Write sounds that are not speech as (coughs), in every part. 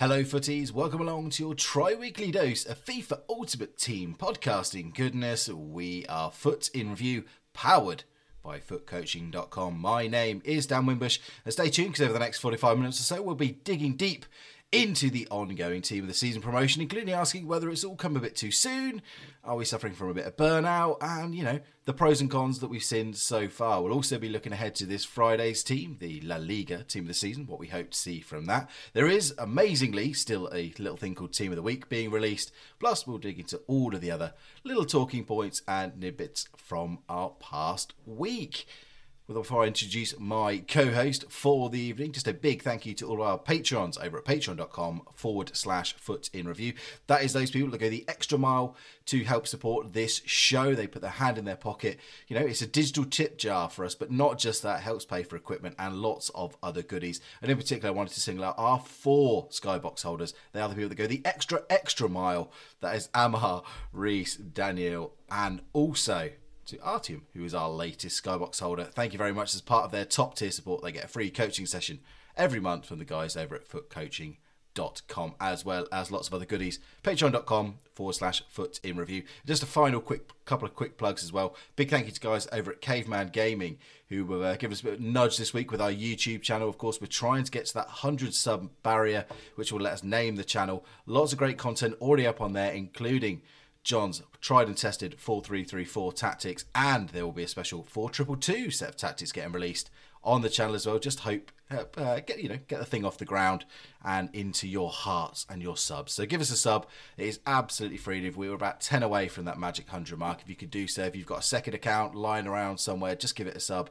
Hello, footies. Welcome along to your tri weekly dose of FIFA Ultimate Team podcasting goodness. We are FUT in Review, powered by futcoaching.com. My name is Dan Wimbush, and stay tuned because over the next 45 minutes or so, we'll be digging deep into the ongoing team of the season promotion, including asking whether it's all come a bit too soon, are we suffering from a bit of burnout, and you know, the pros and cons that we've seen so far. We'll also be looking ahead to this Friday's team, the La Liga team of the season, what we hope to see from that. There is amazingly still a little thing called Team of the Week being released, plus we'll dig into all of the other little talking points and nibits from our past week. Well, before I introduce my co host for the evening, just a big thank you to all our patrons over at patreon.com forward slash fut in review. That is those people that go the extra mile to help support this show. They put their hand in their pocket. You know, it's a digital tip jar for us, but not just that, helps pay for equipment and lots of other goodies. And in particular, I wanted to single out our four Skybox holders. They are the people that go the extra, extra mile. That is Amar, Reese, Daniel, and also to Artium, who is our latest Skybox holder. Thank you very much. As part of their top tier support, they get a free coaching session every month from the guys over at futcoaching.com, as well as lots of other goodies. Patreon.com forward slash fut in review. Just a final quick couple of quick plugs as well. Big thank you to guys over at Caveman Gaming who will uh, give us a bit of nudge this week with our YouTube channel. Of course, we're trying to get to that 100 sub barrier, which will let us name the channel. Lots of great content already up on there, including John's tried and tested 4334 tactics, and there will be a special 4222 set of tactics getting released on the channel as well. Just hope uh, get you know get the thing off the ground and into your hearts and your subs. So give us a sub. It is absolutely free. If we were about 10 away from that magic 100 mark, if you could do so, if you've got a second account lying around somewhere, just give it a sub.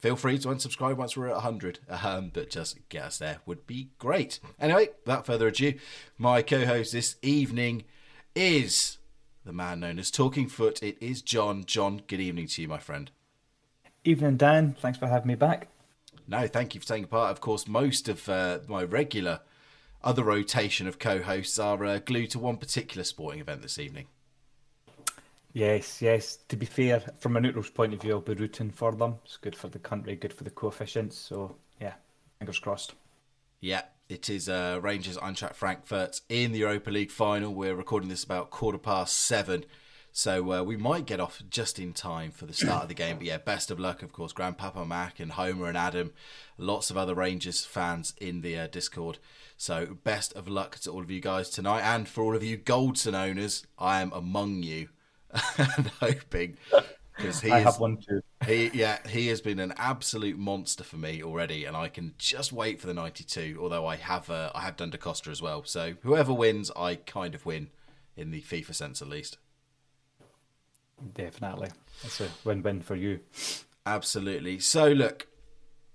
Feel free to unsubscribe once we're at 100, um, but just get us there would be great. Anyway, without further ado, my co host this evening is the man known as Talking Foot. It is John. John, good evening to you, my friend. Evening, Dan. Thanks for having me back. No, thank you for taking part. Of course, most of uh, my regular other rotation of co-hosts are uh, glued to one particular sporting event this evening. Yes, yes. To be fair, from a neutral's point of view, I'll be rooting for them. It's good for the country, good for the coefficients. So, yeah, fingers crossed. Yeah, it is uh, Rangers Eintracht Frankfurt in the Europa League final. We're recording this about quarter past seven. So uh, we might get off just in time for the start of the game. But yeah, best of luck, of course, Grandpapa Mac and Homer and Adam, lots of other Rangers fans in the uh, Discord. So best of luck to all of you guys tonight, and for all of you Goldson owners, I am among you, (laughs) and hoping because he I is, have one too. he yeah he has been an absolute monster for me already, and I can just wait for the ninety two. Although I have uh, I have done Da Costa as well, so whoever wins, I kind of win in the FIFA sense at least. Definitely, it's a win win for you. Absolutely. So look,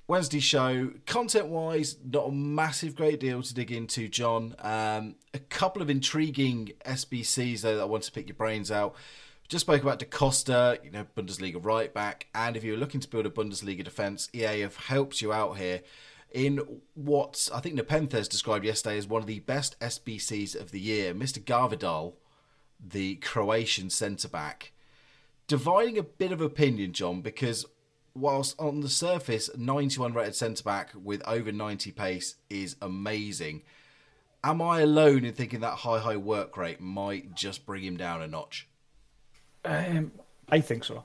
Wednesday show, content wise, not a massive great deal to dig into, John. Um, a couple of intriguing SBCs though that I want to pick your brains out. Just spoke about Da Costa, you know, Bundesliga right back, and if you're looking to build a Bundesliga defence, EA have helped you out here in what I think Nepenthez described yesterday as one of the best SBCs of the year. Mr. Gvardiol, the Croatian centre back, dividing a bit of opinion, John, because whilst on the surface, 91 rated centre back with over 90 pace is amazing. Am I alone in thinking that high, high work rate might just bring him down a notch? Um, I think so.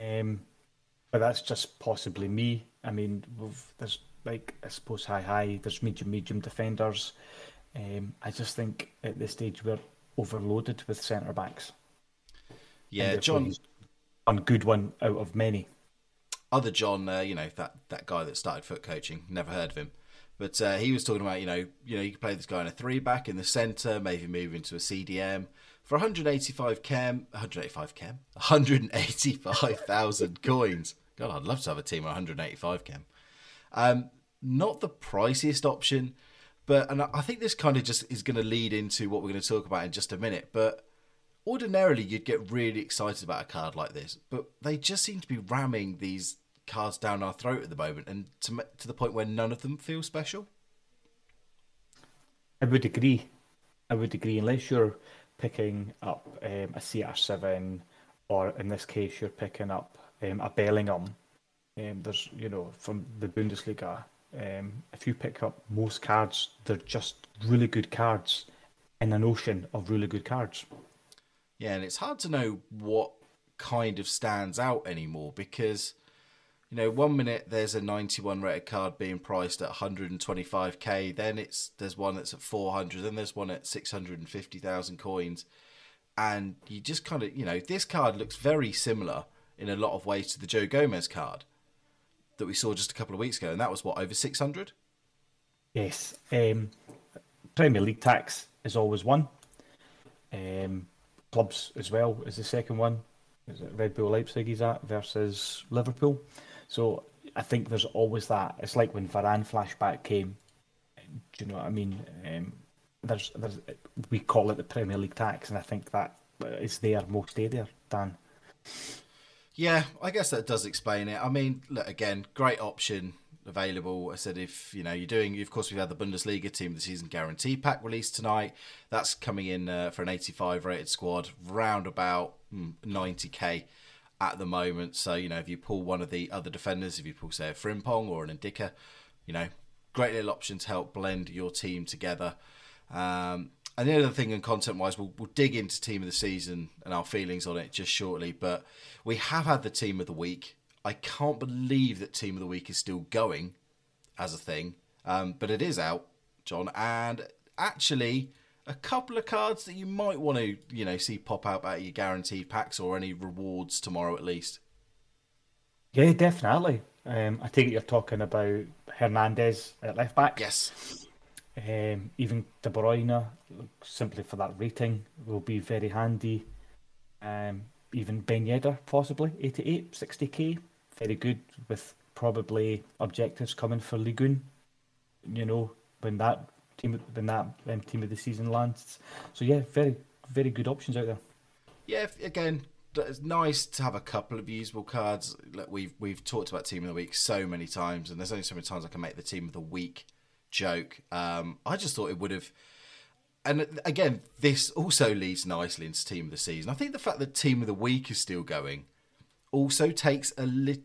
Um, but that's just possibly me. I mean, there's like I suppose high high. There's medium medium defenders. Um, I just think at this stage we're overloaded with centre backs. Yeah, John, one good one out of many. Other John, uh, you know that that guy that started FUT Coaching. Never heard of him, but uh, he was talking about you know you know you can play this guy in a three back in the centre, maybe move into a CDM for 185 chem, 185 chem, 185,000 (laughs) coins. God, I'd love to have a team of 185 chem. Um, not the priciest option, but and I think this kind of just is going to lead into what we're going to talk about in just a minute. But ordinarily, you'd get really excited about a card like this, but they just seem to be ramming these cards down our throat at the moment, and to to the point where none of them feel special. I would agree. I would agree, unless you're picking up um, a CR7, or in this case, you're picking up um, a Bellingham. Um, there's, you know, from the Bundesliga, um, if you pick up most cards, they're just really good cards in an ocean of really good cards. Yeah, and it's hard to know what kind of stands out anymore because you know, one minute there's a 91 rated card being priced at 125k, then it's there's one that's at 400, then there's one at 650,000 coins, and you just kind of, you know, this card looks very similar in a lot of ways to the Joe Gomez card that we saw just a couple of weeks ago, and that was what over 600. Yes, um, Premier League tax is always one. Um, clubs as well is the second one. Is it Red Bull Leipzig he's at versus Liverpool? So I think there's always that. It's like when Varane flashback came. Do you know what I mean? Um, there's, there's, we call it the Premier League tax, and I think that is there most day there, Dan. Yeah, I guess that does explain it. I mean, look, again, great option available. I said if you know you're doing, of course, we've had the Bundesliga team of the season guarantee pack released tonight. That's coming in uh, for an 85 rated squad, round about 90k. At the moment. So, you know, if you pull one of the other defenders, if you pull, say, a Frimpong or an Ndicka, you know, great little option to help blend your team together. Um, and the other thing, and content wise, we'll, we'll dig into team of the season and our feelings on it just shortly. But we have had the team of the week. I can't believe that team of the week is still going as a thing, um, but it is out, John. And actually, a couple of cards that you might want to, you know, see pop out of your guaranteed packs or any rewards tomorrow at least. Yeah, definitely. Um, I take it you're talking about Hernandez at left back. Yes. Um, even De Bruyne, simply for that rating, will be very handy. Um, even Ben Yedder, possibly 88, 60k, very good with probably objectives coming for Ligue You know, when that team when that um, team of the season lands. So yeah, very very good options out there. Yeah, again, it's nice to have a couple of usable cards. We've we've talked about team of the week so many times, and there's only so many times I can make the team of the week joke. Um, I just thought it would have. And again, this also leads nicely into team of the season. I think the fact that team of the week is still going also takes a little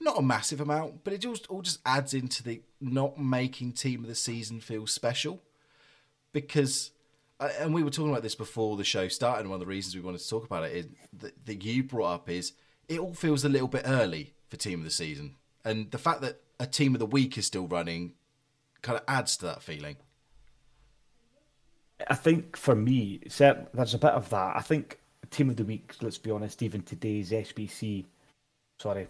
not a massive amount, but it just all just adds into the not making team of the season feel special. Because uh, and we were talking about this before the show started and one of the reasons we wanted to talk about it is that, that you brought up is it all feels a little bit early for team of the season. And the fact that a team of the week is still running kind of adds to that feeling. I think for me there's a bit of that. I think team of the week let's be honest even today's sbc sorry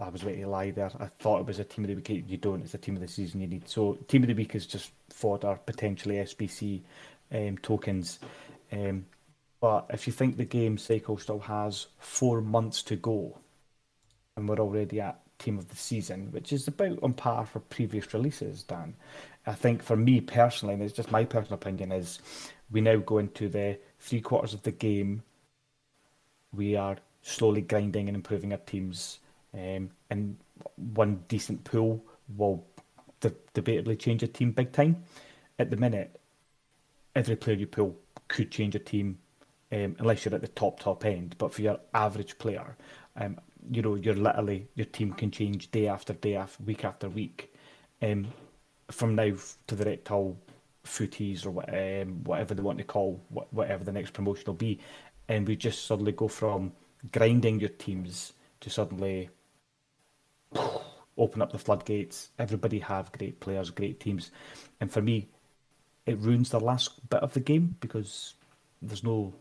I was waiting to lie there. I thought it was a team of the week. You don't. It's a team of the season you need. So team of the week is just fodder, potentially SBC um, tokens. Um, but if you think the game cycle still has four months to go, and we're already at team of the season, which is about on par for previous releases, Dan. I think for me personally, and it's just my personal opinion, is we now go into the three quarters of the game. We are slowly grinding and improving our teams um, and one decent pool will de- debatably change a team big time. At the minute, every player you pull could change a team um, unless you're at the top top end. But for your average player, um, you know, you're literally your team can change day after day, after week after week. Um, from now to the reptile footies or what, um, whatever they want to call whatever the next promotion will be, and we just suddenly go from grinding your teams to suddenly open up the floodgates. Everybody have great players, great teams, and for me, it ruins the last bit of the game because there's no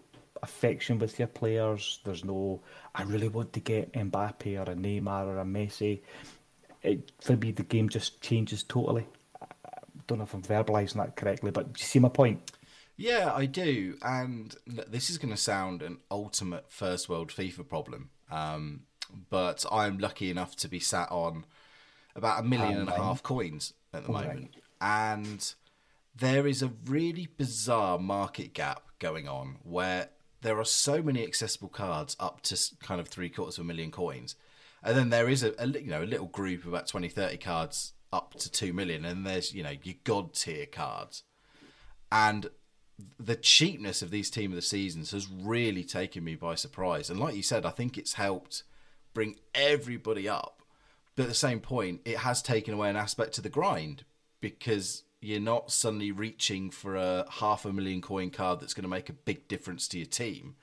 affection with your players. There's no, I really want to get Mbappe or a Neymar or a Messi. It, for me, the game just changes totally. I don't know if I'm verbalising that correctly, but do you see my point? Yeah, I do. And this is going to sound an ultimate first world FIFA problem. Um, but I'm lucky enough to be sat on about a million and a half coins at the moment. And there is a really bizarre market gap going on where there are so many accessible cards up to kind of three quarters of a million coins. And then there is a, a you know a little group of about 20, 30 cards up to 2 million. And there's, you know, your god tier cards. And the cheapness of these team of the seasons has really taken me by surprise. And like you said, I think it's helped bring everybody up. But at the same point, it has taken away an aspect to the grind because you're not suddenly reaching for a half a million coin card that's going to make a big difference to your team.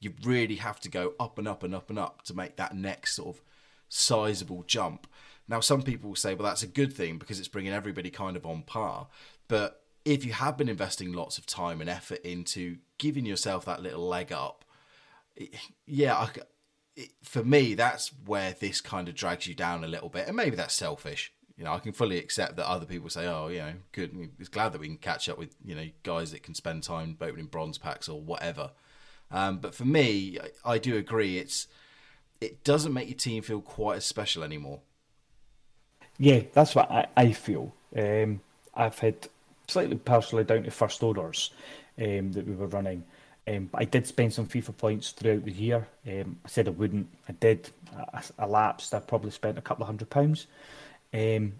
You really have to go up and up and up and up to make that next sort of sizable jump. Now, some people will say, well, that's a good thing because it's bringing everybody kind of on par. But if you have been investing lots of time and effort into giving yourself that little leg up, eh, yeah, I, it, for me, that's where this kind of drags you down a little bit. And maybe that's selfish. You know, I can fully accept that other people say, "Oh, you know, good. It's glad that we can catch up with you know guys that can spend time opening bronze packs or whatever." Um, but for me, I, I do agree. It's it doesn't make your team feel quite as special anymore. Yeah, that's what I, I feel. Um, I've had slightly partially down to first orders um, that we were running. Um, but I did spend some FIFA points throughout the year. Um, I said I wouldn't. I did. I, I lapsed. I probably spent a couple of hundred pounds. Um,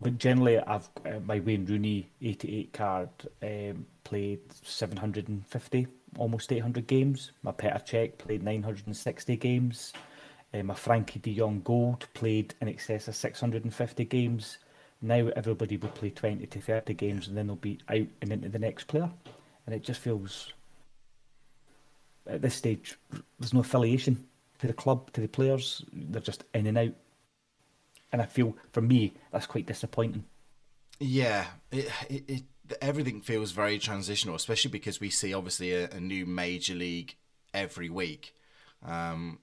but generally, I've uh, my Wayne Rooney 88 card um, played 750, almost 800 games. My Petr Cech played 960 games. Uh, my Frenkie de Jong Gold played in excess of 650 games. Now everybody will play 20 to 30 games and then they'll be out and into the next player. And it just feels, at this stage, there's no affiliation to the club, to the players. They're just in and out. And I feel, for me, that's quite disappointing. Yeah, it, it, it everything feels very transitional, especially because we see obviously a, a new major league every week. Um,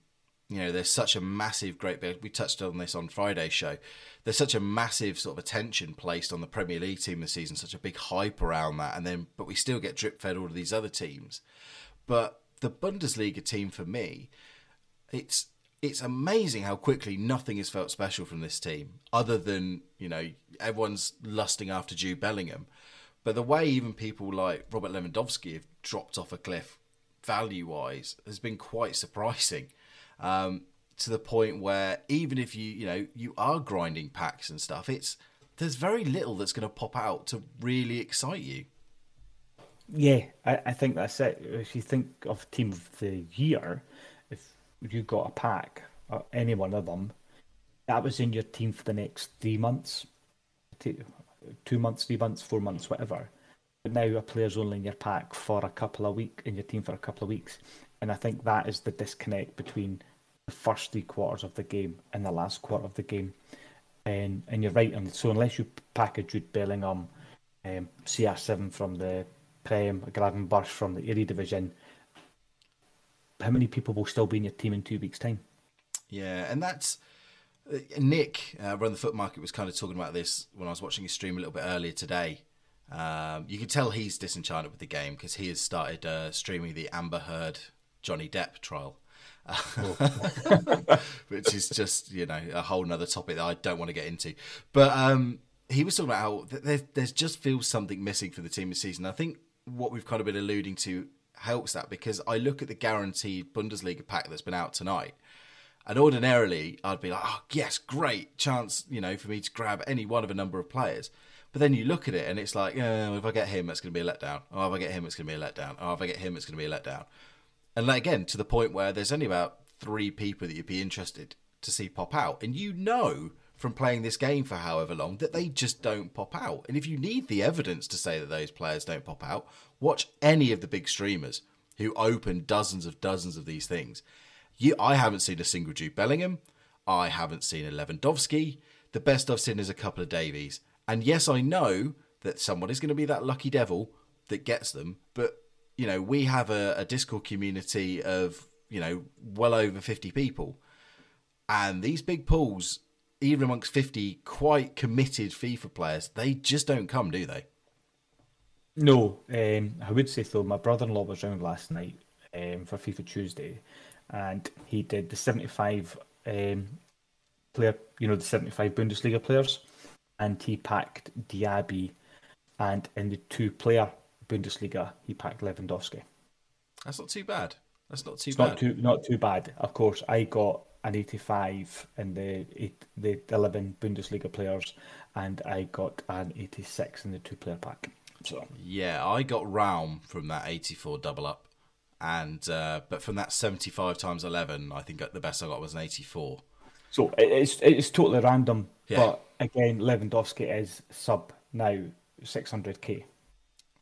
you know, there's such a massive, great. We touched on this on Friday's show. There's such a massive sort of attention placed on the Premier League team this season, such a big hype around that, and then but we still get drip fed all of these other teams. But the Bundesliga team for me, it's it's amazing how quickly nothing has felt special from this team, other than you know everyone's lusting after Jude Bellingham. But the way even people like Robert Lewandowski have dropped off a cliff value wise has been quite surprising um, to the point where even if you you know you are grinding packs and stuff, it's there's very little that's going to pop out to really excite you. Yeah, I, I think that's it. If you think of team of the year, if you got a pack, or any one of them, that was in your team for the next three months, two months, three months, four months, whatever. But now a player's only in your pack for a couple of weeks, in your team for a couple of weeks, and I think that is the disconnect between the first three quarters of the game and the last quarter of the game. And and you're right. And so unless you pack a Jude Bellingham, um, CR7 from the Prem, Gravenberch from the Eredivisie, how many people will still be in your team in two weeks' time? Yeah, and that's uh, Nick uh, Run the FUT Market was kind of talking about this when I was watching his stream a little bit earlier today. Um, you can tell he's disenchanted with the game because he has started uh, streaming the Amber Heard Johnny Depp trial. (laughs) which is just you know a whole nother topic that I don't want to get into. But um, he was talking about how there, there's just feels something missing for the team this season. I think what we've kind of been alluding to helps that because I look at the guaranteed Bundesliga pack that's been out tonight. And ordinarily, I'd be like, oh, yes, great chance, you know, for me to grab any one of a number of players. But then you look at it and it's like, oh, if I get him, it's going to be a letdown. Oh, if I get him, it's going to be a letdown. Oh, if I get him, it's going to be a letdown. And like, again, to the point where there's only about three people that you'd be interested to see pop out. And you know from playing this game for however long that they just don't pop out. And if you need the evidence to say that those players don't pop out, watch any of the big streamers who open dozens of dozens of these things. You, I haven't seen a single Jude Bellingham. I haven't seen a Lewandowski. The best I've seen is a couple of Davies. And yes, I know that someone is going to be that lucky devil that gets them, but you know, we have a, a Discord community of, you know, well over 50 people. And these big pools, even amongst 50 quite committed FIFA players, they just don't come, do they? No, um, I would say so. My brother-in-law was around last night um, for FIFA Tuesday, and he did the seventy-five um, player, you know, the seventy-five Bundesliga players, and he packed Diaby, and in the two-player Bundesliga, he packed Lewandowski. That's not too bad. That's not too it's bad. Not too, not too bad. Of course, I got an 85 in the eight, the 11 Bundesliga players, and I got an 86 in the two player pack. So yeah, I got Raum from that 84 double up, and uh, but from that 75 times 11, I think the best I got was an 84. So it's it's totally random, yeah. but again, Lewandowski is sub now 600k.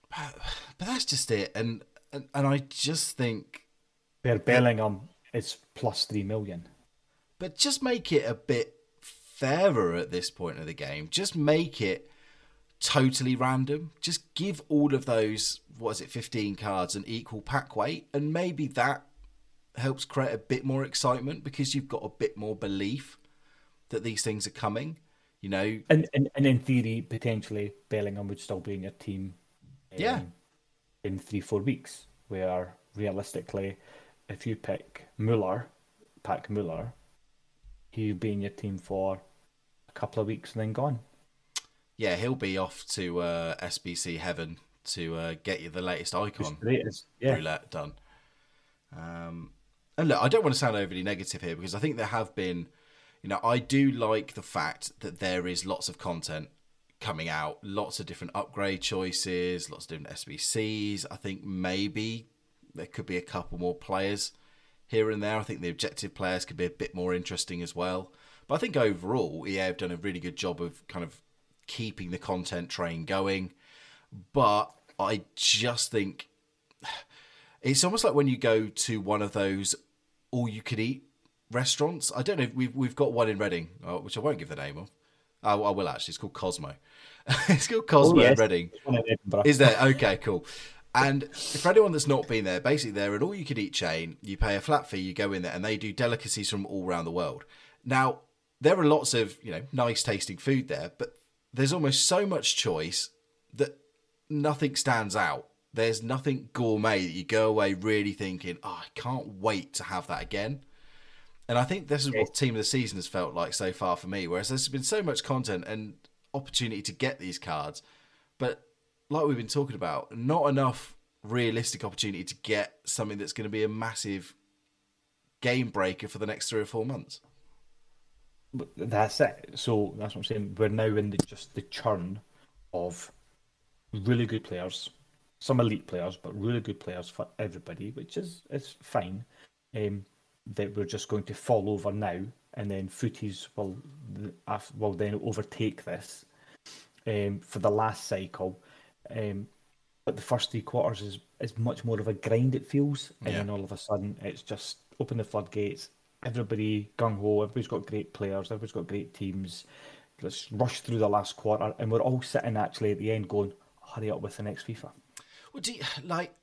But, but that's just it, and, and and I just think where Bellingham is plus three million. But just make it a bit fairer at this point of the game. Just make it totally random. Just give all of those, what is it, 15 cards an equal pack weight, and maybe that helps create a bit more excitement because you've got a bit more belief that these things are coming. You know, and and, and in theory, potentially Bellingham would still be in your team. Um, yeah. In three four weeks, where realistically, if you pick Muller, pack Muller, he'll be in your team for a couple of weeks and then gone. Yeah, he'll be off to uh, SBC Heaven to uh, get you the latest icon latest, yeah. roulette done. Um, and look, I don't want to sound overly negative here because I think there have been, you know, I do like the fact that there is lots of content coming out, lots of different upgrade choices, lots of different SBCs. I think maybe there could be a couple more players here and there. I think the objective players could be a bit more interesting as well. But I think overall, EA have done a really good job of kind of keeping the content train going. But I just think it's almost like when you go to one of those all you can eat restaurants. I don't know. We've we've got one in Reading, uh, which I won't give the name of. Oh, I will actually. It's called Cosmo. (laughs) it's called Cosmo oh, yes. in Reading. Is there? Okay, cool. And for anyone that's not been there, basically they're an all-you-can-eat chain. You pay a flat fee, you go in there, and they do delicacies from all around the world. Now, there are lots of you know nice tasting food there, but there's almost so much choice that nothing stands out. There's nothing gourmet that you go away really thinking, "Oh, I can't wait to have that again." And I think this is what Team of the Season has felt like so far for me. Whereas there's been so much content and opportunity to get these cards, but like we've been talking about, not enough realistic opportunity to get something that's going to be a massive game breaker for the next three or four months. But that's it. So that's what I'm saying. We're now in the, just the churn of really good players, some elite players, but really good players for everybody, which is is fine. Um, that we're just going to fall over now, and then FUTTIES will will then overtake this um, for the last cycle um, but the first three quarters is is much more of a grind. It feels, and yeah. then all of a sudden it's just open the floodgates. Everybody gung ho. Everybody's got great players. Everybody's got great teams. Let's rush through the last quarter, and we're all sitting actually at the end going, "Hurry up with the next FIFA." Well, do you, like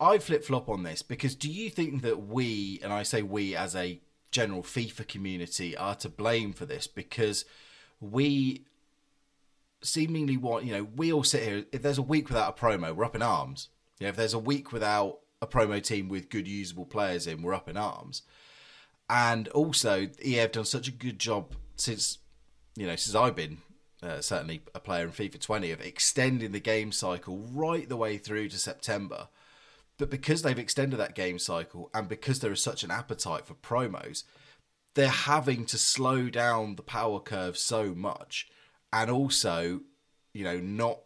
I flip flop on this because do you think that we, and I say we as a general FIFA community, are to blame for this because we seemingly want you know we all sit here. If there's a week without a promo, we're up in arms. Yeah, if there's a week without a promo team with good usable players in, we're up in arms. And also, EA have done such a good job since you know since I've been uh, certainly a player in FIFA 20 of extending the game cycle right the way through to September. But because they've extended that game cycle and because there is such an appetite for promos, they're having to slow down the power curve so much and also, you know, not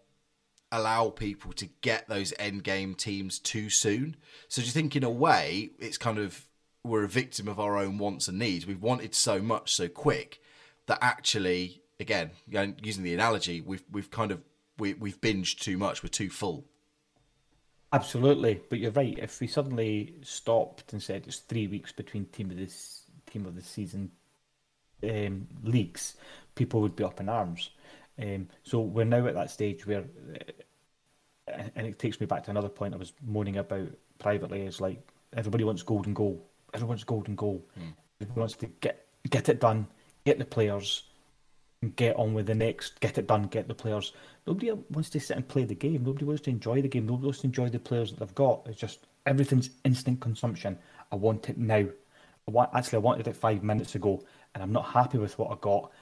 allow people to get those end game teams too soon. So do you think in a way it's kind of we're a victim of our own wants and needs. We've wanted so much so quick that actually, again, using the analogy, we've we've kind of we, we've binged too much. We're too full. Absolutely, but you're right. If we suddenly stopped and said it's three weeks between team of this team of the season um, leagues, people would be up in arms. Um, so we're now at that stage where, uh, and it takes me back to another point I was moaning about privately. Is like everybody wants golden goal. Everyone wants golden goal. Mm. Everybody wants to get get it done, get the players, and get on with the next. Get it done, get the players. Nobody wants to sit and play the game. Nobody wants to enjoy the game. Nobody wants to enjoy the players that they've got. It's just everything's instant consumption. I want it now. I want actually I wanted it five minutes ago, and I'm not happy with what I got.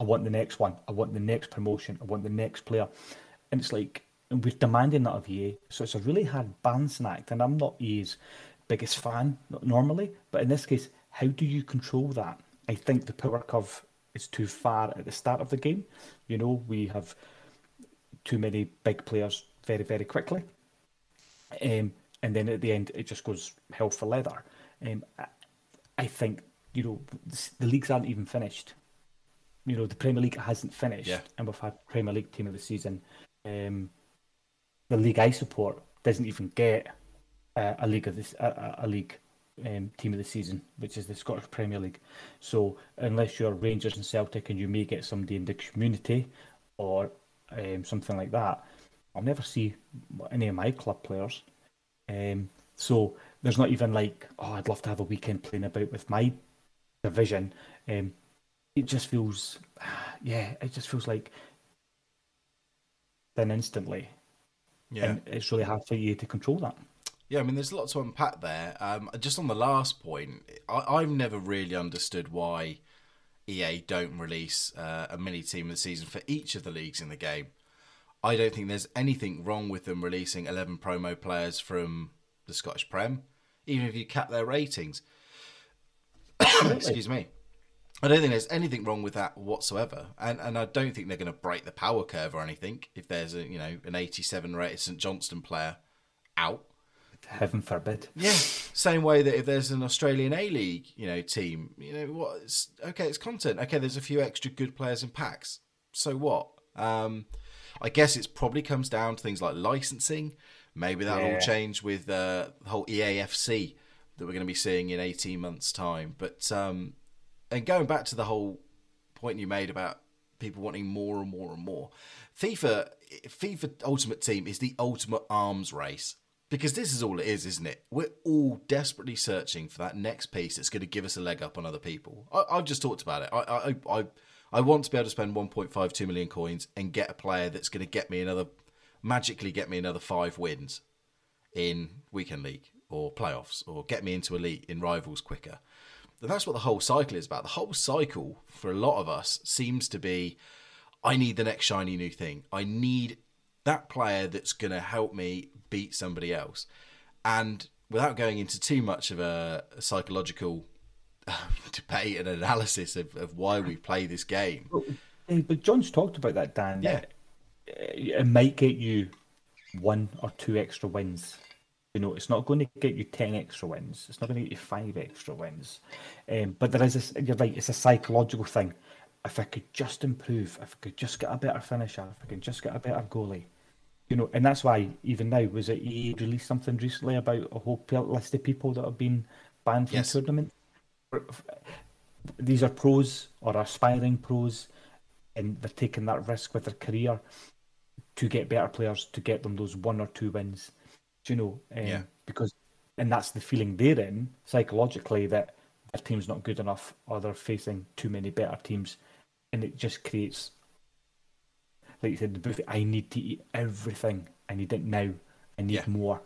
I want the next one. I want the next promotion. I want the next player. And it's like we're demanding that of EA. So it's a really hard balancing act. And I'm not EA's biggest fan normally, but in this case, how do you control that? I think the power curve is too far at the start of the game. You know, we have too many big players very, very quickly. Um, and then at the end, it just goes hell for leather. Um, I think, you know, the leagues aren't even finished you know the Premier League hasn't finished, yeah. and we've had Premier League Team of the Season, um, the league I support doesn't even get uh, a league of this a, a league um, team of the season, which is the Scottish Premier League. So unless you're Rangers and Celtic and you may get somebody in the community or um, something like that, I'll never see any of my club players. Um, so there's not even like, oh, I'd love to have a weekend playing about with my division. Um, it just feels, (sighs) yeah, it just feels like then instantly. Yeah. And it's really hard for you to control that. Yeah, I mean, there's a lot to unpack there. Um, just on the last point, I, have never really understood why EA don't release uh, a mini team of the season for each of the leagues in the game. I don't think there's anything wrong with them releasing 11 promo players from the Scottish Prem, even if you cap their ratings. (coughs) Excuse me. I don't think there's anything wrong with that whatsoever, and and I don't think they're going to break the power curve or anything. If there's a you know an 87 rated St Johnstone player out, heaven forbid. Yeah, same way that if there's an Australian A League, you know, team, you know, what? It's, okay, it's content. Okay, there's a few extra good players in packs. So what? Um, I guess it probably comes down to things like licensing. Maybe that'll yeah. all change with uh, the whole EAFC that we're going to be seeing in 18 months' time. But um, and going back to the whole point you made about people wanting more and more and more, FIFA FIFA Ultimate Team is the ultimate arms race because this is all it is, isn't it? We're all desperately searching for that next piece that's going to give us a leg up on other people. I, have just talked about it. I, I, I, I want to be able to spend 1.52 million coins and get a player that's going to get me another, magically get me another five wins in weekend league or playoffs, or get me into elite in rivals quicker. And that's what the whole cycle is about. The whole cycle for a lot of us seems to be, I need the next shiny new thing. I need that player that's going to help me beat somebody else. And without going into too much of a, a psychological uh, (laughs) debate and analysis of, of why we play this game. But John's talked about that, Dan. Yeah. It might get you one or two extra wins. You know, it's not going to get you 10 extra wins. It's not going to get you five extra wins. Um, but there is, a, you're right, it's a psychological thing. If I could just improve, if I could just get a better finisher, if I could just get a better goalie, you know, and that's why even now was it EA released something recently about a whole list of people that have been banned from yes. tournament. These are pros or aspiring pros, and they're taking that risk with their career to get better players to get them those one or two wins. Do you know? Um, yeah. Because, and that's the feeling they're in psychologically that their team's not good enough or they're facing too many better teams, and it just creates like you said, the buffet. I need to eat everything. I need it now. I need yeah. more.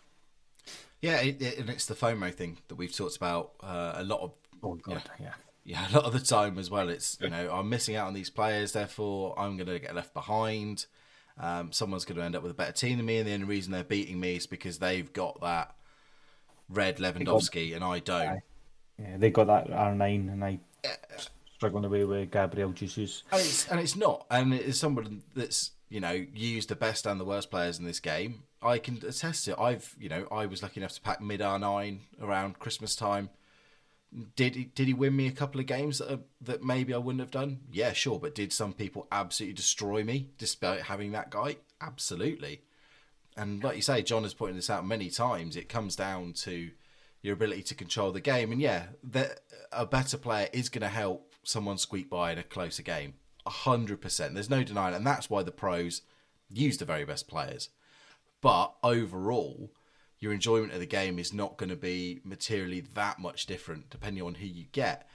Yeah, it, it, and it's the FOMO thing that we've talked about uh, a lot of. Oh God, yeah. yeah. a lot of the time as well. It's you know I'm missing out on these players, therefore I'm going to get left behind. Um, someone's going to end up with a better team than me, and the only reason they're beating me is because they've got that red Lewandowski got, and I don't. Yeah, they got that R nine, and I struggling away with Gabriel Jesus. And it's, and it's not. And it's someone that's, you know, used the best and the worst players in this game. I can attest to it. I've, you know, I was lucky enough to pack mid R9 around Christmas time. Did he, did he win me a couple of games that, are, that maybe I wouldn't have done? Yeah, sure. But did some people absolutely destroy me despite having that guy? Absolutely. And like you say, John has pointed this out many times. It comes down to your ability to control the game. And yeah, a better player is going to help someone squeak by in a closer game. 100%. There's no denying. And that's why the pros use the very best players. But overall, your enjoyment of the game is not going to be materially that much different depending on who you get.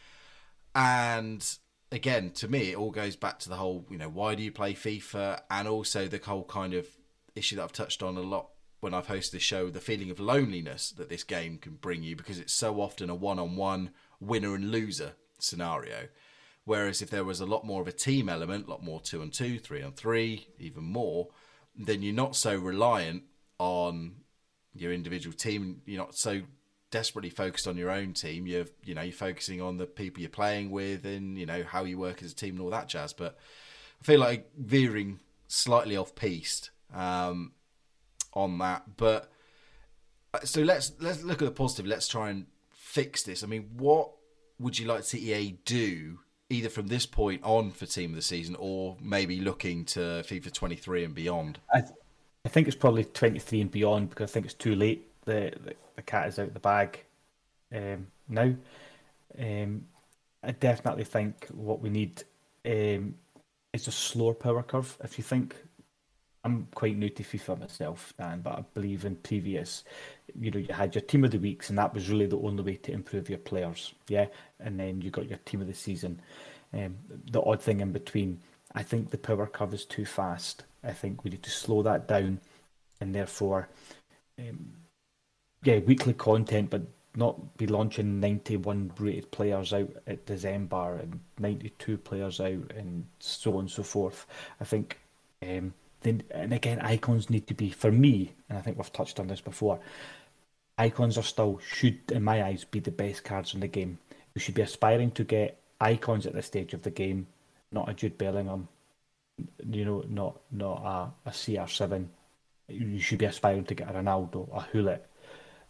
And again, to me, it all goes back to the whole, you know, why do you play FIFA? And also the whole kind of issue that I've touched on a lot when I've hosted the show, the feeling of loneliness that this game can bring you because it's so often a one on one winner and loser scenario. Whereas if there was a lot more of a team element, a lot more two and two, three and three, even more, then you're not so reliant on your individual team. You're not so desperately focused on your own team. You're you know you're focusing on the people you're playing with and you know how you work as a team and all that jazz. But I feel like veering slightly off piste um, on that. But uh, so let's let's look at the positive. Let's try and fix this. I mean, what would you like to see EA do either from this point on for team of the season or maybe looking to FIFA 23 and beyond? I, th- I think it's probably 23 and beyond because I think it's too late. The the, the cat is out the bag um, now. Um, I definitely think what we need um, is a slower power curve. If you think I'm quite new to FIFA myself, Dan, but I believe in previous, you know, you had your team of the weeks, and that was really the only way to improve your players. Yeah, and then you got your team of the season. Um, the odd thing in between, I think the power curve is too fast. I think we need to slow that down, and therefore, um, yeah, weekly content, but not be launching 91 rated players out at December and 92 players out and so on and so forth. I think. Um, then and again icons need to be for me and i think we've touched on this before icons are still should in my eyes be the best cards in the game we should be aspiring to get icons at this stage of the game not a jude bellingham you know not not a, a cr7 you should be aspiring to get a ronaldo a Gullit,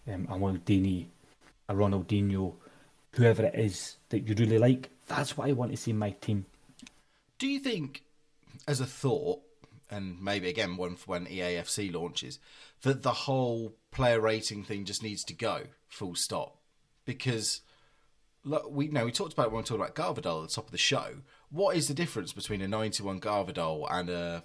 um, a Maldini, a ronaldinho whoever it is that you really like. That's what i want to see in my team. Do you think as a thought and maybe again for when EAFC launches, that the whole player rating thing just needs to go full stop? Because look, we know we talked about when we talked about Gvardiol at the top of the show. What is the difference between a 91 Gvardiol and a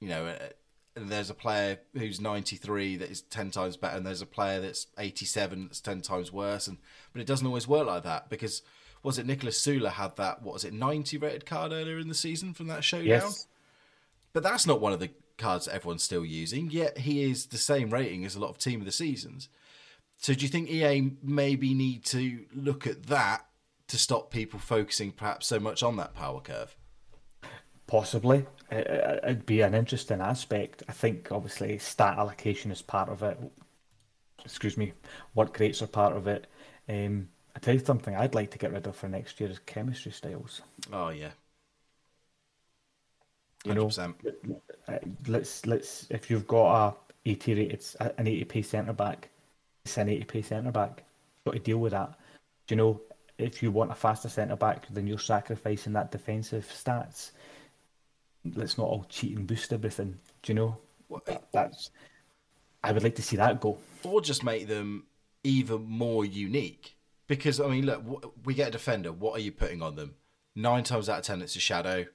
you know a, and there's a player who's 93 that is 10 times better and there's a player that's 87 that's 10 times worse and but it doesn't always work like that because was it Nicholas Süle had that what was it 90 rated card earlier in the season from that showdown yes but that's not one of the cards that everyone's still using, yet he is the same rating as a lot of Team of the Seasons. So do you think EA maybe need to look at that to stop people focusing perhaps so much on that power curve? Possibly. It'd be an interesting aspect. I think obviously stat allocation is part of it. Excuse me, work rates are part of it. Um, I tell you something I'd like to get rid of for next year is chemistry styles. Oh yeah, you know, uh, let's let's if you've got a eighty rated an eighty p centre back, it's an eighty p centre back. You've got to deal with that. Do you know if you want a faster centre back, then you're sacrificing that defensive stats. Let's not all cheat and boost everything. Do you know? That, that's. I would like to see that go. Or just make them even more unique. Because I mean, look, we get a defender. What are you putting on them? Nine times out of ten, it's a shadow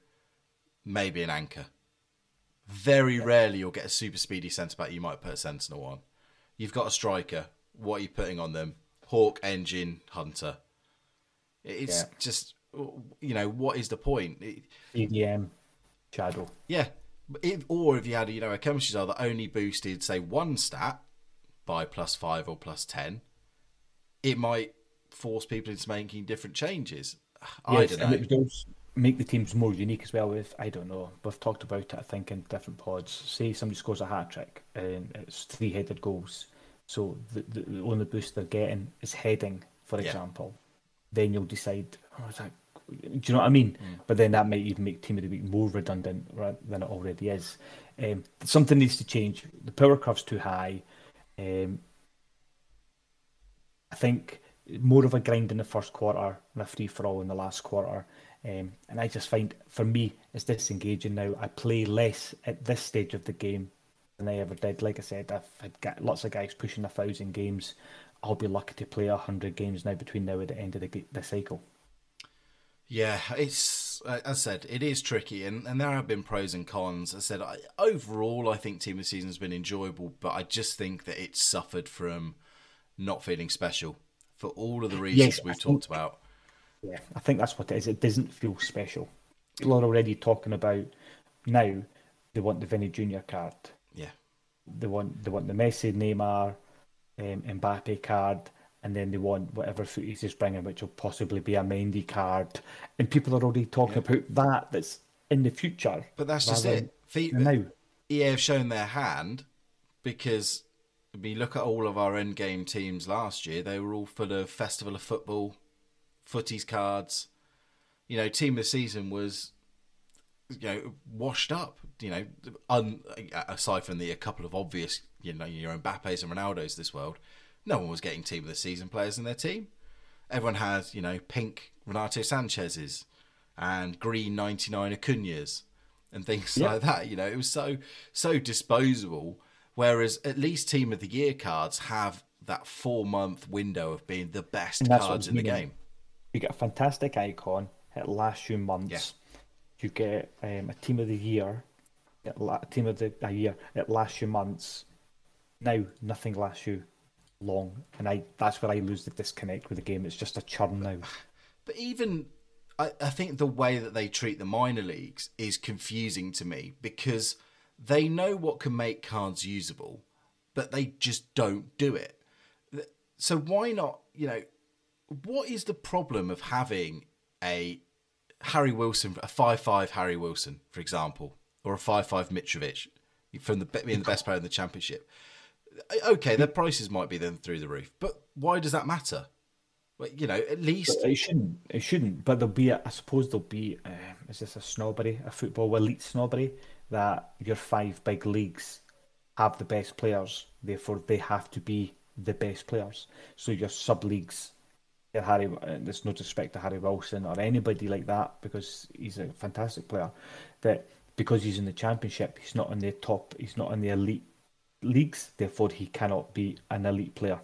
maybe an anchor. Very rarely you'll get a super speedy centre back. You might put a sentinel on. You've got a striker. What are you putting on them? Hawk, engine, hunter. It's yeah. just you know what is the point? EDM, shadow. Yeah, if, or if you had you know a chemistry that only boosted say one stat by plus five or plus ten, it might force people into making different changes. I yes, don't know make the teams more unique as well. With I don't know, we've talked about it. I think in different pods. Say somebody scores a hat trick and it's three headed goals, so the, the, the only boost they're getting is heading, for yeah. example. Then you'll decide. Oh, is that, do you know what I mean? Mm. But then that might even make team of the week more redundant than it already is. Um, something needs to change. The power curve's too high. Um, I think more of a grind in the first quarter and a free for all in the last quarter. Um, and I just find, for me, it's disengaging now. I play less at this stage of the game than I ever did. Like I said, I've had got lots of guys pushing a thousand games. I'll be lucky to play a hundred games now between now and the end of the, the cycle. Yeah, it's as I said, it is tricky, and, and there have been pros and cons. I said, I, overall, I think Team of the Season has been enjoyable, but I just think that it's suffered from not feeling special for all of the reasons yes, we've talked about. Yeah, I think that's what it is. It doesn't feel special. People are already talking about now. They want the Vinny Junior card. They want they want the Messi, Neymar, um, Mbappe card, and then they want whatever footage he's bringing, which will possibly be a Mendy card. And people are already talking yeah. about that. That's in the future. But that's just it. FIFA, now. EA have shown their hand because I mean, look at all of our end game teams last year. They were all full of Festival of Football FUTTIES cards. You know, team of the season was you know washed up. You know, un, aside from the a couple of obvious, you know, your Mbappe's and Ronaldo's this world, no one was getting team of the season players in their team. Everyone has, you know, pink Renato Sanchez's, and green 99 Acuñas and things Yeah. like that. You know, it was so so disposable. Whereas at least Team of the Year cards have that four month window of being the best And that's what cards in the game. You get a fantastic icon. It lasts you months. Yeah. You get um, a team of the year. Team of the year. It lasts you months. Now nothing lasts you long, and I that's where I lose the disconnect with the game. It's just a churn now. But even I, I think the way that they treat the minor leagues is confusing to me because they know what can make cards usable, but they just don't do it. So why not, you know, what is the problem of having a Harry Wilson, a 5 5 Harry Wilson, for example, or a 5 5 Mitrovic from the being the best player in the championship? Okay, their prices might be then through the roof, but why does that matter? Well, you know, at least It shouldn't. It shouldn't. But there'll be. A, I suppose there'll be. Um, is this a snobbery? A football elite snobbery that your five big leagues have the best players. Therefore, they have to be the best players. So your sub leagues. Harry, uh, there's no disrespect to Harry Wilson or anybody like that because he's a fantastic player. That because he's in the championship, he's not in the top. He's not in the elite leagues. Therefore, he cannot be an elite player.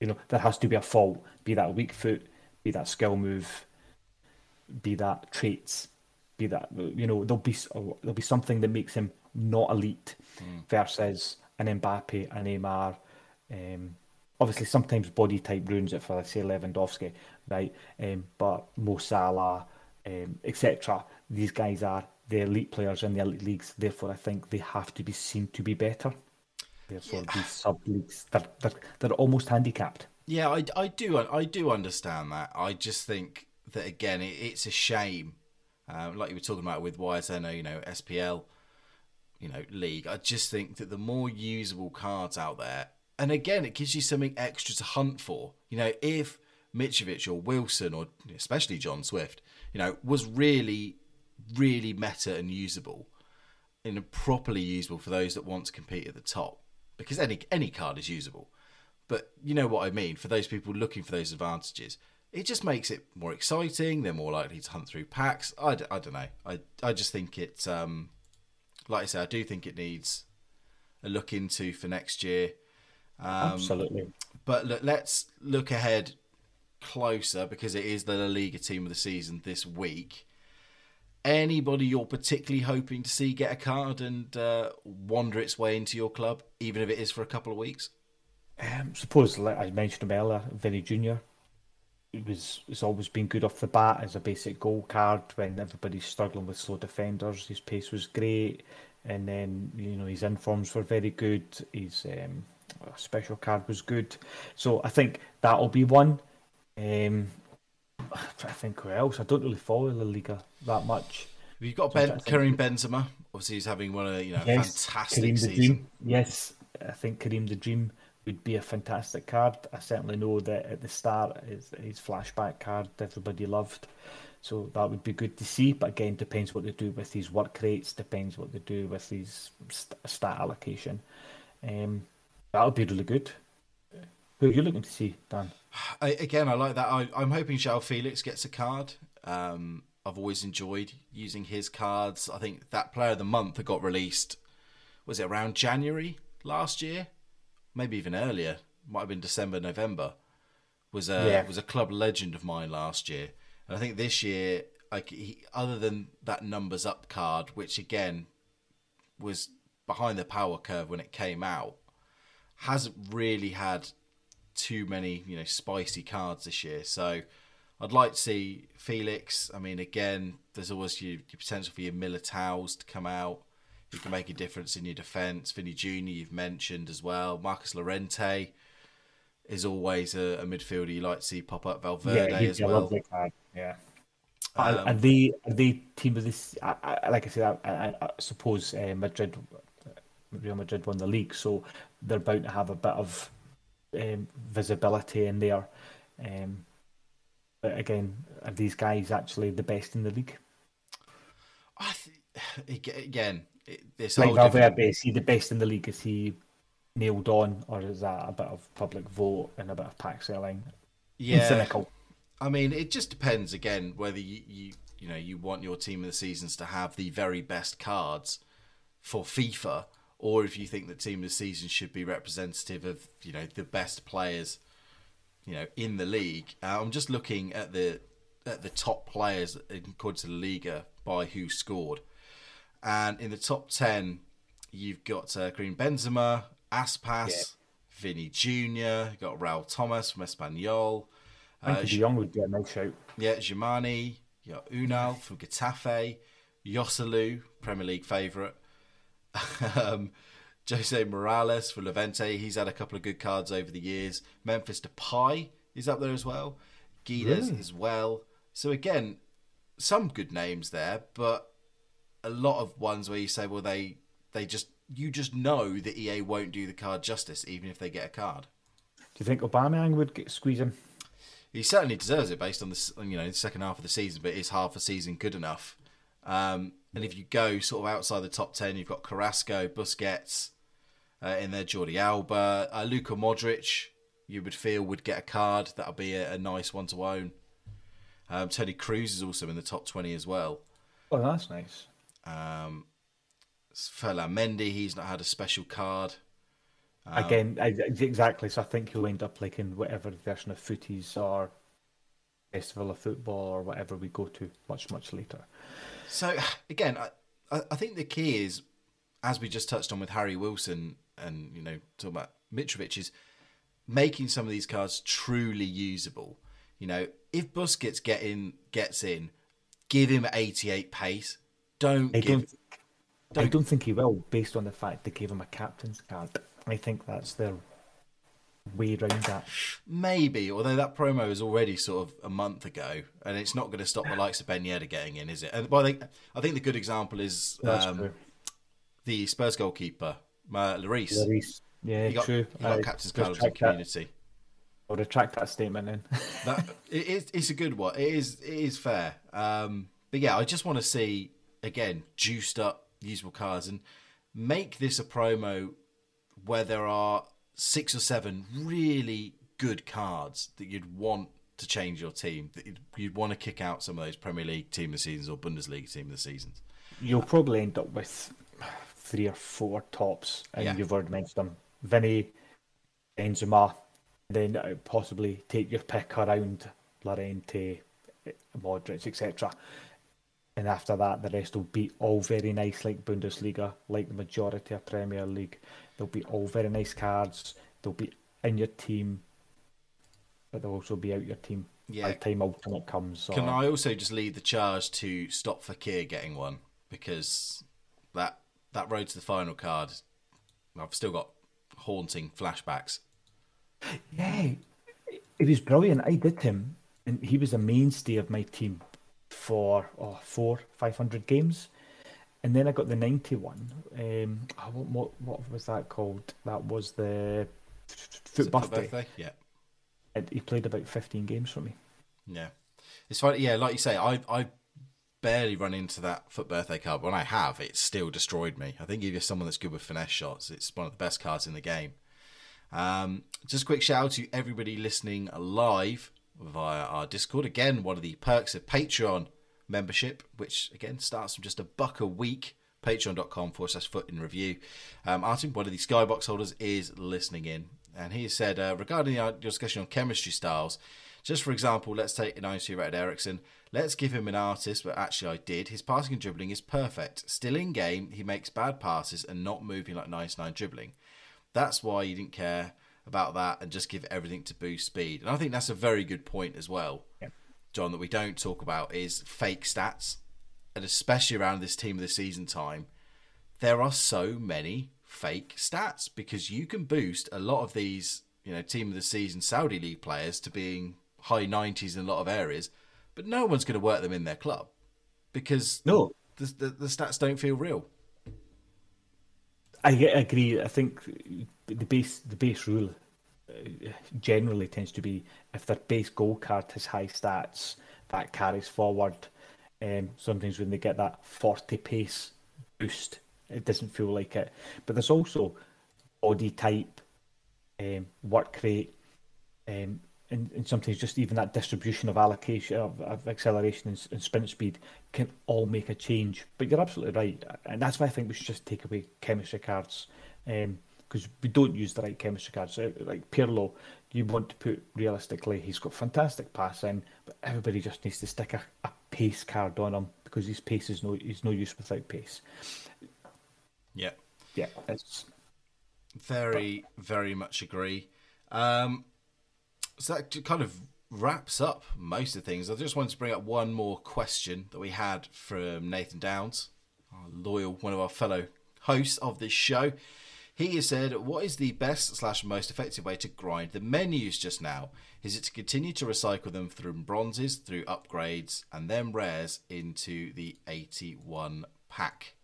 You know, there has to be a fault, be that weak foot, be that skill move, be that traits, be that you know there'll be there'll be something that makes him not elite versus an Mbappe, an Neymar. Um, obviously, sometimes body type ruins it for, let's say, Lewandowski, right? Um, but Mo Salah, um, etc. These guys are the elite players in the elite leagues. Therefore, I think they have to be seen to be better. Therefore, these sub leagues they're, they're they're almost handicapped. Yeah, I, I do I do understand that. I just think that again, it, it's a shame, uh, like you were talking about with YSN, you know, SPL, you know, league. I just think that the more usable cards out there, and again, it gives you something extra to hunt for. You know, if Mitrovic or Wilson or especially John Swift, you know, was really, really meta and usable, know, properly usable for those that want to compete at the top, because any any card is usable. But you know what I mean. For those people looking for those advantages, it just makes it more exciting. They're more likely to hunt through packs. I, d- I don't know. I I just think it. Um, like I said, I do think it needs a look into for next year. Um, Absolutely. But look, let's look ahead closer because it is the La Liga team of the season this week. Anybody you're particularly hoping to see get a card and uh, wander its way into your club, even if it is for a couple of weeks? Um, suppose, like I mentioned him earlier, Vinny Junior. It was it's always been good off the bat as a basic goal card when everybody's struggling with slow defenders. His pace was great, and then you know his informs were very good. His um, special card was good, so I think that'll be one. Um, I think who else? I don't really follow La Liga that much. You've got Ben, Karim Benzema. Obviously, he's having one of you know Yes, fantastic the season. Yes, I think Karim the Dream would be a fantastic card. I certainly know that at the start, his, his flashback card everybody loved, so that would be good to see. But again, depends what they do with these work rates. Depends what they do with these st- stat allocation. Um, that would be really good. Who are you looking to see, Dan? I, again, I like that. I, I'm hoping João Felix gets a card. Um, I've always enjoyed using his cards. I think that Player of the Month that got released was it around January last year, maybe even earlier. Might have been December, November. Was a Yeah. was a club legend of mine last year, and I think this year, like he, other than that numbers up card, which again was behind the power curve when it came out, hasn't really had too many, you know, spicy cards this year. So I'd like to see Felix. I mean, again, there's always your, your potential for your Militaus to come out. You can make a difference in your defence. Vinny Junior, you've mentioned as well. Marcos Llorente is always a, a midfielder you like to see pop up. Valverde he'd as well. Yeah. Um, are, are they are they team of this? I, I, like I said, I, I, I suppose uh, Madrid, Real Madrid won the league, so they're bound to have a bit of um, visibility in there. Um, but again, are these guys actually the best in the league? I th- (sighs) again, this Like whole different- Valverde, is he the best in the league? Is he nailed on, or is that a bit of public vote and a bit of pack selling? yeah, Cynical. I mean, it just depends again whether you, you you know you want your team of the seasons to have the very best cards for FIFA, or if you think that team of the season should be representative of you know the best players, you know in the league. Uh, I'm just looking at the at the top players according to the Liga by who scored, and in the top ten, you've got uh, Green Benzema, Aspas, yeah. Vinny Junior, got Raul Thomas from Espanyol. Uh, De Jong would a nice shout. Yeah, Tchouaméni, you got Unal from Getafe, Joselu, Premier League favourite. (laughs) um, Jose Morales for Levante, he's had a couple of good cards over the years. Memphis Depay is up there as well. Guedes really? as well. So again, some good names there, but a lot of ones where you say, well, they they just you just know that EA won't do the card justice, even if they get a card. Do you think Aubameyang would get, squeeze him? He certainly deserves it based on the you know the second half of the season, but is half a season good enough? Um, and if you go sort of outside the top ten, you've got Carrasco, Busquets uh, in there, Jordi Alba, uh, Luka Modric. You would feel would get a card. That would be a, a nice one to own. Um, Toni Kroos is also in the top twenty as well. Oh, that's nice. Um, Ferland Mendy, he's not had a special card. Um, Again, exactly. So I think he'll end up like in whatever version of FUTTIES or festival of football or whatever we go to much much later. So again, I I think the key is, as we just touched on with Harry Wilson and you know talking about Mitrovic is making some of these cards truly usable. You know, if Busquets get in, gets in, give him 88 pace. Don't I give. Don't, don't, I don't think he will, based on the fact they gave him a captain's card. I think that's their way around that. Maybe, although that promo is already sort of a month ago, and it's not going to stop the likes of Ben Yedder getting in, is it? And well, I think I think the good example is um, the Spurs goalkeeper, uh, Lloris. Lloris. Yeah, he got, true. He got captain's card in community. I'll retract that statement then. (laughs) that, it is, it's a good one. It is it is fair. Um, but yeah, I just want to see again juiced up usable cards and make this a promo where there are six or seven really good cards that you'd want to change your team. That you'd, you'd want to kick out some of those Premier League team of the seasons or Bundesliga team of the seasons. You'll probably end up with three or four tops, and yeah. you've already mentioned them: Vinny, Benzema, then uh, possibly take your pick around Llorente, Modric, etc. And after that, the rest will be all very nice, like Bundesliga, like the majority of Premier League. They'll be all very nice cards. They'll be in your team, but they'll also be out your team yeah. by the time Ultimate comes. Can I also just lead the charge to stop Fekir getting one because that that road to the final card, I've still got haunting flashbacks. Yeah, it was brilliant. I did him, and he was a mainstay of my team for oh, four, five hundred games and then I got the ninety one. Um, oh, what, what what was that called? That was the FUT Birthday. birthday. Yeah, and he played about fifteen games for me. Yeah, it's funny. Yeah, like you say, I I barely run into that FUT Birthday card. When I have, it's still destroyed me. I think if you're someone that's good with finesse shots, it's one of the best cards in the game. Um, just a quick shout out to everybody listening live via our Discord. Again, one of the perks of Patreon membership, which again starts from just a buck a week. Patreon.com forward slash fut in review. Um, Artin, one of the Skybox holders, is listening in. And he said, uh, regarding your discussion on chemistry styles, just for example, let's take 92 rated Eriksen. Let's give him an artist, but actually I did. His passing and dribbling is perfect. Still in game, he makes bad passes and not moving like 99 dribbling. That's why you didn't care about that and just give everything to boost speed. And I think that's a very good point as well. John, that we don't talk about is fake stats, and especially around this team of the season time, there are so many fake stats because you can boost a lot of these, you know, team of the season Saudi league players to being high 90s in a lot of areas, but no one's going to work them in their club because no, the, the, the stats don't feel real. I agree. I think the base the base rule generally tends to be if their base goal card has high stats, that carries forward. Um, sometimes when they get that 40 pace boost, it doesn't feel like it. But there's also body type, um, work rate, um, and, and sometimes just even that distribution of allocation of, of acceleration and, and, sprint speed can all make a change. But you're absolutely right, and that's why I think we should just take away chemistry cards because we don't use the right chemistry cards. So, like Pirlo, you want to put realistically, he's got fantastic passing, but everybody just needs to stick a, a pace card on him because his pace is no is no use without pace. Yeah, yeah, it's very but, very much agree. Um, so that kind of wraps up most of the things. I just wanted to bring up one more question that we had from Nathan Downs, our loyal, one of our fellow hosts of this show. He has said, "What is the best slash most effective way to grind the menus just now? Is it to continue to recycle them through bronzes, through upgrades, and then rares into the eighty-one pack?"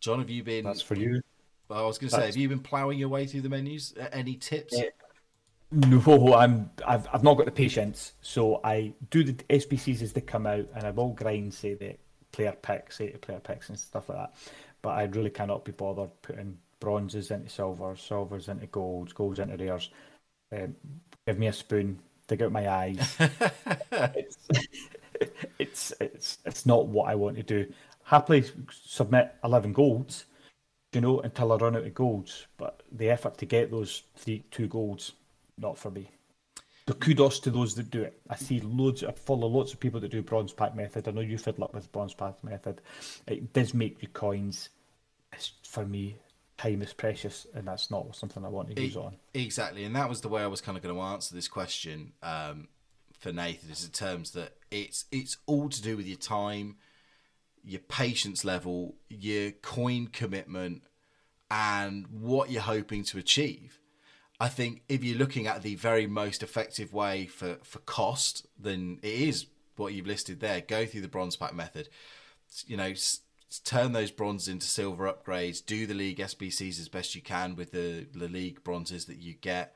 John, have you been? That's for you. I was going to say, have you been ploughing your way through the menus? Any tips? Yeah. No, I'm. I've, I've not got the patience, so I do the SBCs as they come out, and I will grind, say the player picks, say the player picks and stuff like that. But I really cannot be bothered putting bronzes into silver, silvers into golds, golds into rares. Um, give me a spoon, dig out my eyes. (laughs) it's, it's it's it's not what I want to do. Happily submit eleven golds, you know, until I run out of golds. But the effort to get those three two golds not for me. So kudos to those that do it. I see loads, I follow lots of people that do bronze pack method. I know you fiddle up with bronze pack method. It does make you coins. It's, for me, time is precious, and that's not something I want to use on. Exactly, and that was the way I was kind of going to answer this question um, for Nathan. Is in terms that it's it's all to do with your time, your patience level, your coin commitment, and what you're hoping to achieve. I think if you're looking at the very most effective way for, for cost, then it is what you've listed there. Go through the bronze pack method. You know, turn those bronzes into silver upgrades. Do the league SBCs as best you can with the, the league bronzes that you get.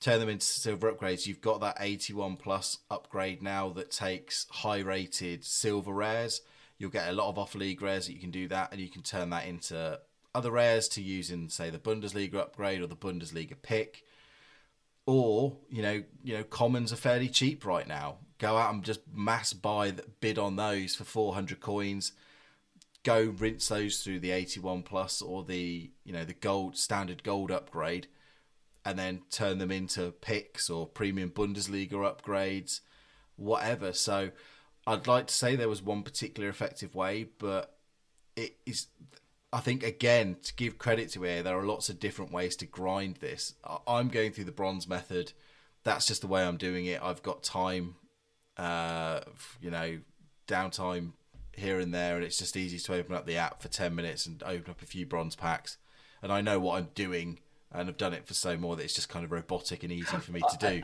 Turn them into silver upgrades. You've got that 81 plus upgrade now that takes high rated silver rares. You'll get a lot of off league rares that you can do that, and you can turn that into other rares to use in, say, the Bundesliga upgrade or the Bundesliga pick. Or, you know, you know, commons are fairly cheap right now. Go out and just mass buy bid on those for 400 coins. Go rinse those through the 81 plus or the, you know, the gold standard gold upgrade and then turn them into picks or premium Bundesliga upgrades, whatever. So I'd like to say there was one particular effective way, but it is I think again to give credit to it, there are lots of different ways to grind this. I'm going through the bronze method. That's just the way I'm doing it. I've got time, uh, you know, downtime here and there, and it's just easy to open up the app for ten minutes and open up a few bronze packs, and I know what I'm doing, and I've done it for so more that it's just kind of robotic and easy for me to do.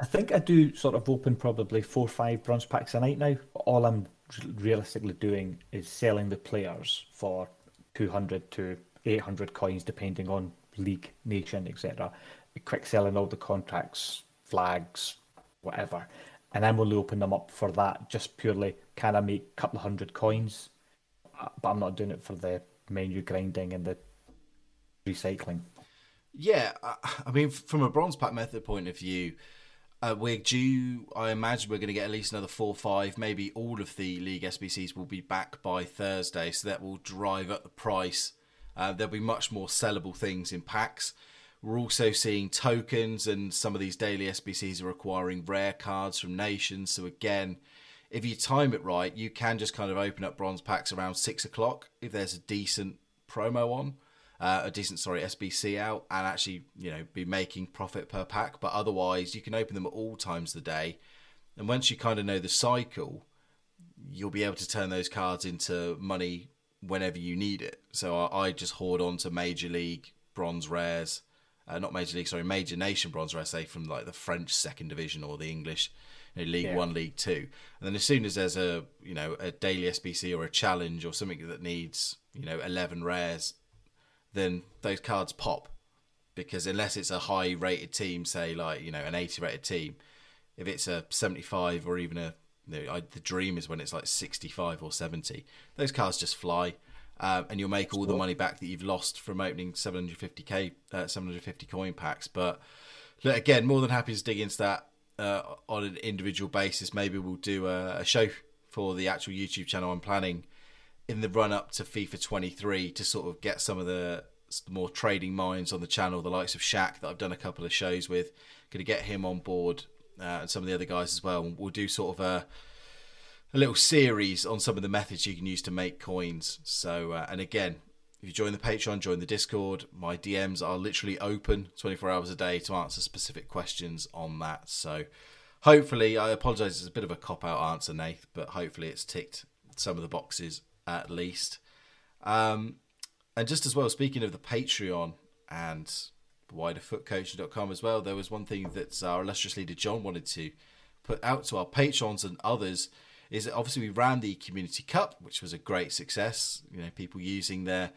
I think I do sort of open probably four or five bronze packs a night now. All I'm realistically doing is selling the players for 200 to 800 coins, depending on league, nation, etc. Quick selling all the contracts, flags, whatever. And I'm only open them up for that, just purely can I make a couple of hundred coins? Uh, but I'm not doing it for the menu grinding and the recycling. Yeah, I mean, from a bronze pack method point of view, uh, we're due. I imagine we're going to get at least another four, five, maybe all of the league SBCs will be back by Thursday, so that will drive up the price. Uh, there'll be much more sellable things in packs. We're also seeing tokens, and some of these daily SBCs are acquiring rare cards from nations. So again, if you time it right, you can just kind of open up bronze packs around six o'clock if there's a decent promo on uh, a decent sorry SBC out and actually you know be making profit per pack. But otherwise, you can open them at all times of the day, and once you kind of know the cycle, you'll be able to turn those cards into money whenever you need it. So I, I just hoard on to Major League bronze rares. Uh, not Major League, sorry, Major Nation bronze rares, say from like the French second division or the English you know, League yeah. One, League Two, and then as soon as there's a you know a daily SBC or a challenge or something that needs you know eleven rares, then those cards pop because unless it's a high rated team, say like you know an 80 rated team, if it's a 75 or even a you know, I, the dream is when it's like 65 or 70, those cards just fly. Um, and you'll make all the money back that you've lost from opening 750k, uh, 750 coin packs. But look, again, more than happy to dig into that uh, on an individual basis. Maybe we'll do a, a show for the actual YouTube channel. I'm planning in the run up to FIFA 23 to sort of get some of the more trading minds on the channel, the likes of Shaq that I've done a couple of shows with. Going to get him on board uh, and some of the other guys as well. We'll do sort of a a little series on some of the methods you can use to make coins. So, uh, and again, if you join the Patreon, join the Discord, my DMs are literally open 24 hours a day to answer specific questions on that. So, hopefully, I apologise, it's a bit of a cop out answer, Nath, but hopefully it's ticked some of the boxes at least. Um, and just as well, speaking of the Patreon and wider futcoaching.com as well, there was one thing that our illustrious leader John wanted to put out to our patrons and others is that obviously we ran the Community Cup, which was a great success. You know, people using their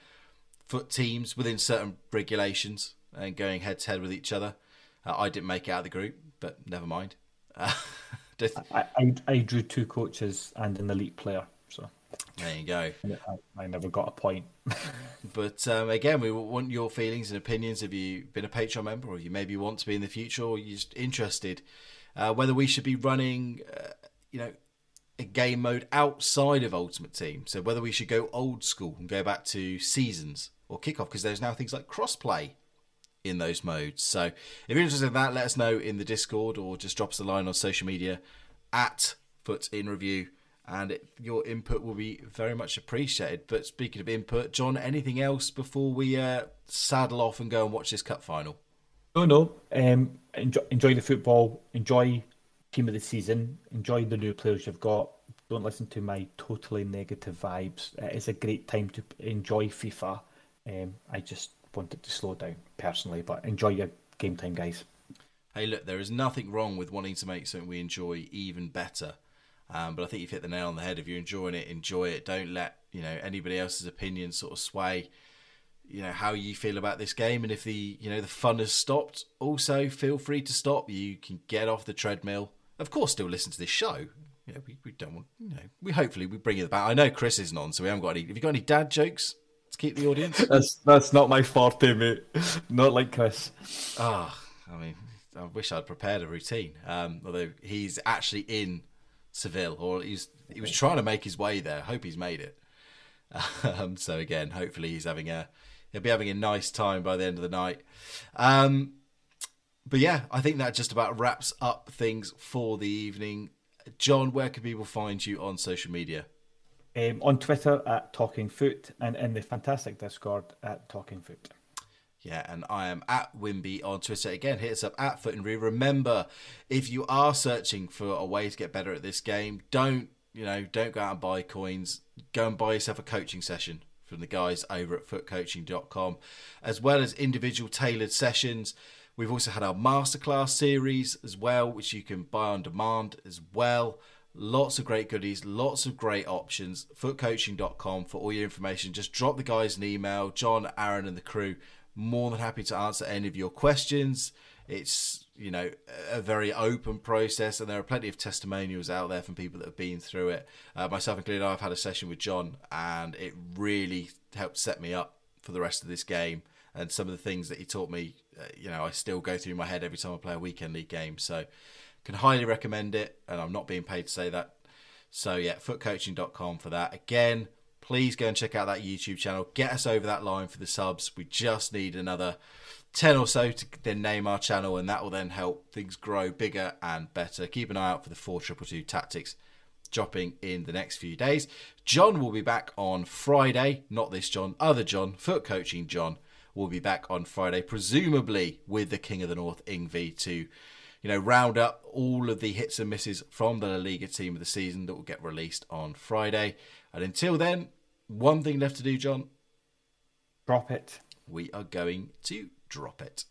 FUT teams within certain regulations and going head to head with each other. Uh, I didn't make it out of the group, but never mind. Uh, (laughs) I, I, I drew two coaches and an elite player, so there you go. I, I never got a point. (laughs) but um, again, we want your feelings and opinions. Have you been a Patreon member, or you maybe want to be in the future, or you're just interested? Uh, whether we should be running, uh, you know, a game mode outside of Ultimate Team. So whether we should go old school and go back to seasons or kickoff, because there's now things like crossplay in those modes. So if you're interested in that, let us know in the Discord or just drop us a line on social media at FUT in Review. And it, your input will be very much appreciated. But speaking of input, John, anything else before we uh, saddle off and go and watch this cup final? Oh no, um, enjoy, enjoy the football. Enjoy team of the season. Enjoy the new players you've got. Don't listen to my totally negative vibes. It's a great time to enjoy FIFA. Um, I just wanted to slow down personally, but enjoy your game time, guys. Hey, look, there is nothing wrong with wanting to make something we enjoy even better. Um, but I think you've hit the nail on the head. If you're enjoying it, enjoy it. Don't let you know anybody else's opinion sort of sway you know how you feel about this game and if the you know the fun has stopped also feel free to stop you can get off the treadmill of course, still listen to this show. Know, we, we don't want, you know, we hopefully we bring it back. I know Chris isn't on, so we haven't got any. Have you got any dad jokes to keep the audience? (laughs) that's that's not my forte, mate. Not like Chris. Ah, oh, I mean, I wish I'd prepared a routine. Um, although he's actually in Seville, or he's he was trying to make his way there. Hope he's made it. (laughs) Um, so again, hopefully he's having a he'll be having a nice time by the end of the night. Um, but yeah, I think that just about wraps up things for the evening. John, where can people find you on social media? Um, on Twitter at Talking FUT and in the fantastic Discord at Talking FUT. Yeah, and I am at Wimby on Twitter. Again, hit us up at Foot and Re. Remember, if you are searching for a way to get better at this game, don't you know, don't go out and buy coins. Go and buy yourself a coaching session from the guys over at futcoaching.com, as well as individual tailored sessions. We've also had our masterclass series as well, which you can buy on demand as well. Lots of great goodies, lots of great options. Futcoaching.com for all your information. Just drop the guys an email, John, Aaron, and the crew. More than happy to answer any of your questions. It's you know a very open process, and there are plenty of testimonials out there from people that have been through it. Uh, myself included, I've had a session with John, and it really helped set me up for the rest of this game and some of the things that he taught me, uh, you know, I still go through my head every time I play a weekend league game. So, can highly recommend it, and I'm not being paid to say that. So yeah, futcoaching.com for that. Again, please go and check out that YouTube channel. Get us over that line for the subs. We just need another 10 or so to then name our channel, and that will then help things grow bigger and better. Keep an eye out for the 4222 tactics dropping in the next few days. John will be back on Friday, not this John, other John, FUT Coaching John will be back on Friday, presumably with the King of the North, Ingv, to you know round up all of the hits and misses from the La Liga team of the season that will get released on Friday. And until then, one thing left to do, John. Drop it. We are going to drop it.